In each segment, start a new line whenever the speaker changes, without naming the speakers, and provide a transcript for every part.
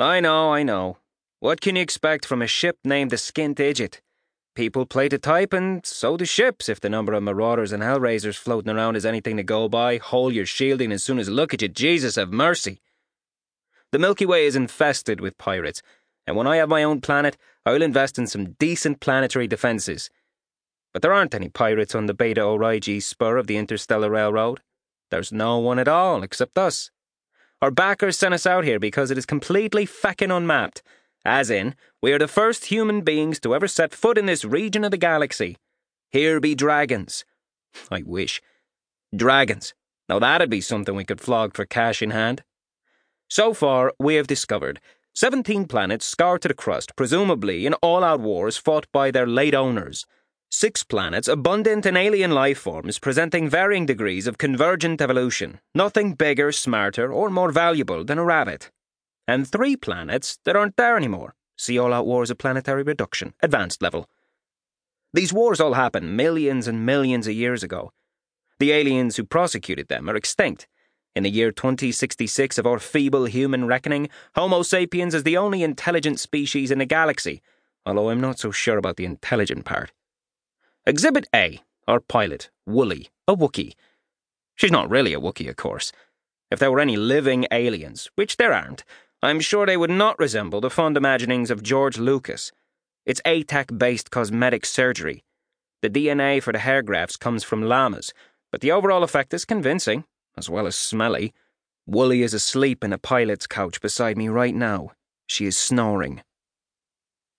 I know, I know. What can you expect from a ship named the Skint Idjit? People play to type, and so do ships if the number of marauders and hellraisers floating around is anything to go by. Hole your shielding as soon as look at you. Jesus have mercy. The Milky Way is infested with pirates, and when I have my own planet, I'll invest in some decent planetary defences. But there aren't any pirates on the Beta Origi spur of the Interstellar Railroad. There's no one at all except us. Our backers sent us out here because it is completely feckin' unmapped. As in, we are the first human beings to ever set foot in this region of the galaxy. Here be dragons. I wish. Dragons. Now that'd be something we could flog for cash in hand. So far, we have discovered 17 planets scarred to the crust, presumably in all out wars fought by their late owners. Six planets abundant in alien life forms presenting varying degrees of convergent evolution, nothing bigger, smarter, or more valuable than a rabbit. And three planets that aren't there anymore. See All Out Wars of Planetary Reduction, advanced level. These wars all happened millions and millions of years ago. The aliens who prosecuted them are extinct. In the year 2066 of our feeble human reckoning, Homo sapiens is the only intelligent species in the galaxy, although I'm not so sure about the intelligent part. Exhibit A, our pilot, Wooly, a Wookiee. She's not really a Wookiee, of course. If there were any living aliens, which there aren't, I'm sure they would not resemble the fond imaginings of George Lucas. It's ATAC based cosmetic surgery. The DNA for the hair grafts comes from llamas, but the overall effect is convincing, as well as smelly. Wooly is asleep in a pilot's couch beside me right now. She is snoring.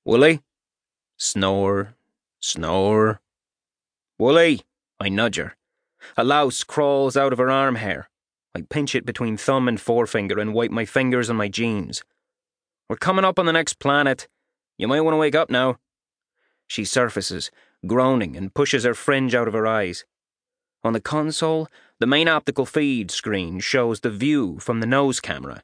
Wooly? Snore, snore. Wooly! I nudge her. A louse crawls out of her arm hair. I pinch it between thumb and forefinger and wipe my fingers on my jeans. We're coming up on the next planet. You might want to wake up now. She surfaces, groaning, and pushes her fringe out of her eyes. On the console, the main optical feed screen shows the view from the nose camera.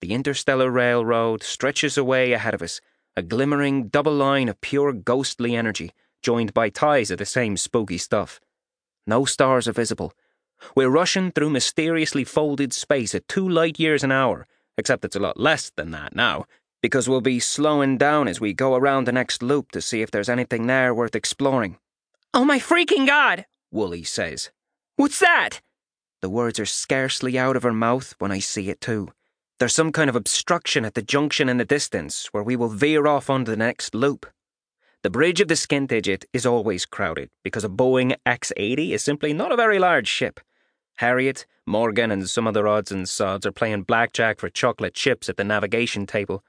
The interstellar railroad stretches away ahead of us, a glimmering double line of pure ghostly energy joined by ties of the same spooky stuff. No stars are visible. We're rushing through mysteriously folded space at two light years an hour, except it's a lot less than that now, because we'll be slowing down as we go around the next loop to see if there's anything there worth exploring.
Oh my freaking god!
Wooly says.
What's that?
The words are scarcely out of her mouth when I see it too. There's some kind of obstruction at the junction in the distance where we will veer off onto the next loop. The bridge of the Skint Idjit is always crowded because a Boeing X 80 is simply not a very large ship. Harriet, Morgan, and some other odds and sods are playing blackjack for chocolate chips at the navigation table.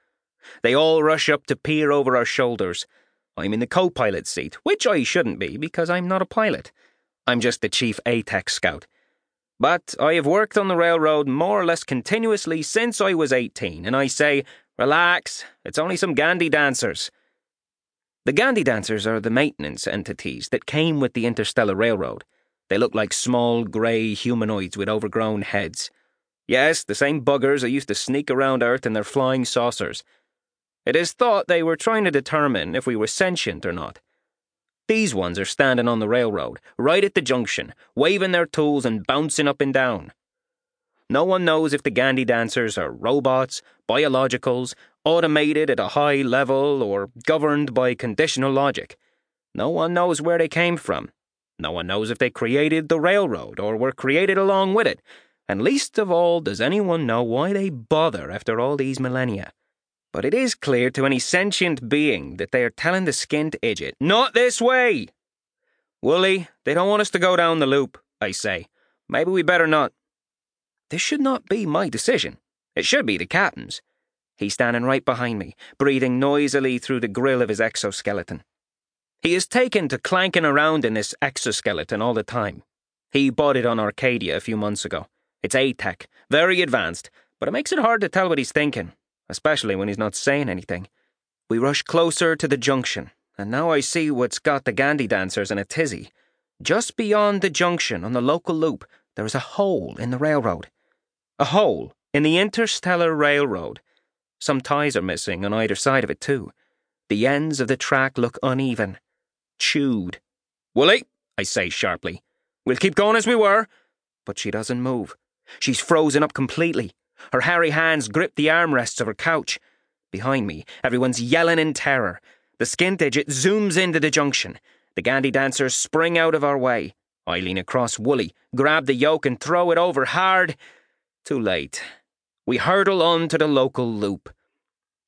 They all rush up to peer over our shoulders. I'm in the co pilot seat, which I shouldn't be because I'm not a pilot. I'm just the chief ATAC scout. But I have worked on the railroad more or less continuously since I was 18, and I say, relax, it's only some gandy dancers. The gandy dancers are the maintenance entities that came with the Interstellar Railroad. They look like small, grey humanoids with overgrown heads. Yes, the same buggers that used to sneak around Earth in their flying saucers. It is thought they were trying to determine if we were sentient or not. These ones are standing on the railroad, right at the junction, waving their tools and bouncing up and down. No one knows if the gandy dancers are robots, biologicals, automated at a high level, or governed by conditional logic. No one knows where they came from. No one knows if they created the railroad or were created along with it. And least of all does anyone know why they bother after all these millennia. But it is clear to any sentient being that they are telling the skint idjit, Not this way! Wooly, they don't want us to go down the loop, I say. Maybe we better not. This should not be my decision. It should be the captain's. He's standing right behind me, breathing noisily through the grill of his exoskeleton. He is taken to clanking around in this exoskeleton all the time. He bought it on Arcadia a few months ago. It's ATAC, very advanced, but it makes it hard to tell what he's thinking, especially when he's not saying anything. We rush closer to the junction, and now I see what's got the gandy dancers in a tizzy. Just beyond the junction on the local loop, there is a hole in the railroad. A hole in the interstellar railroad. Some ties are missing on either side of it, too. The ends of the track look uneven chewed. Wooly, I say sharply. We'll keep going as we were. But she doesn't move. She's frozen up completely. Her hairy hands grip the armrests of her couch. Behind me, everyone's yelling in terror. The skint idjit zooms into the junction. The gandy dancers spring out of our way. I lean across Wooly, grab the yoke, and throw it over hard. Too late. We hurtle on to the local loop.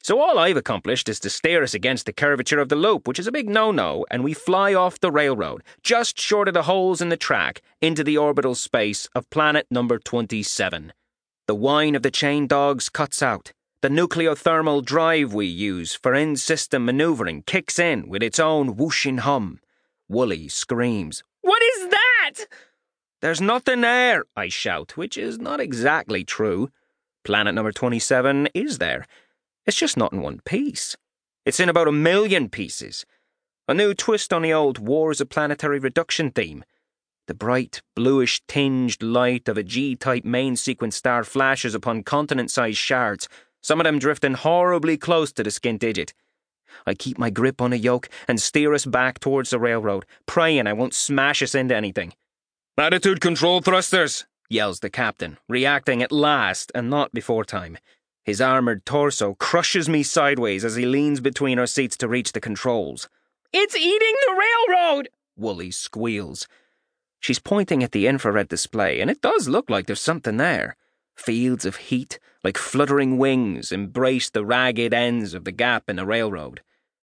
So all I've accomplished is to steer us against the curvature of the loop, which is a big no-no, and we fly off the railroad, just short of the holes in the track, into the orbital space of planet number 27. The whine of the chain dogs cuts out. The nucleothermal drive we use for in system maneuvering kicks in with its own whooshing hum. Wooly screams,
What is that?
There's nothing there, I shout, which is not exactly true. Planet number 27 is there. It's just not in one piece. It's in about a million pieces. A new twist on the old war is a Planetary Reduction theme. The bright, bluish tinged light of a G type main sequence star flashes upon continent sized shards, some of them drifting horribly close to the skint idjit. I keep my grip on a yoke and steer us back towards the railroad, praying I won't smash us into anything. Attitude control thrusters, yells the captain, reacting at last and not before time. His armoured torso crushes me sideways as he leans between our seats to reach the controls.
It's eating the railroad!
Wooly squeals. She's pointing at the infrared display, and it does look like there's something there. Fields of heat, like fluttering wings, embrace the ragged ends of the gap in the railroad.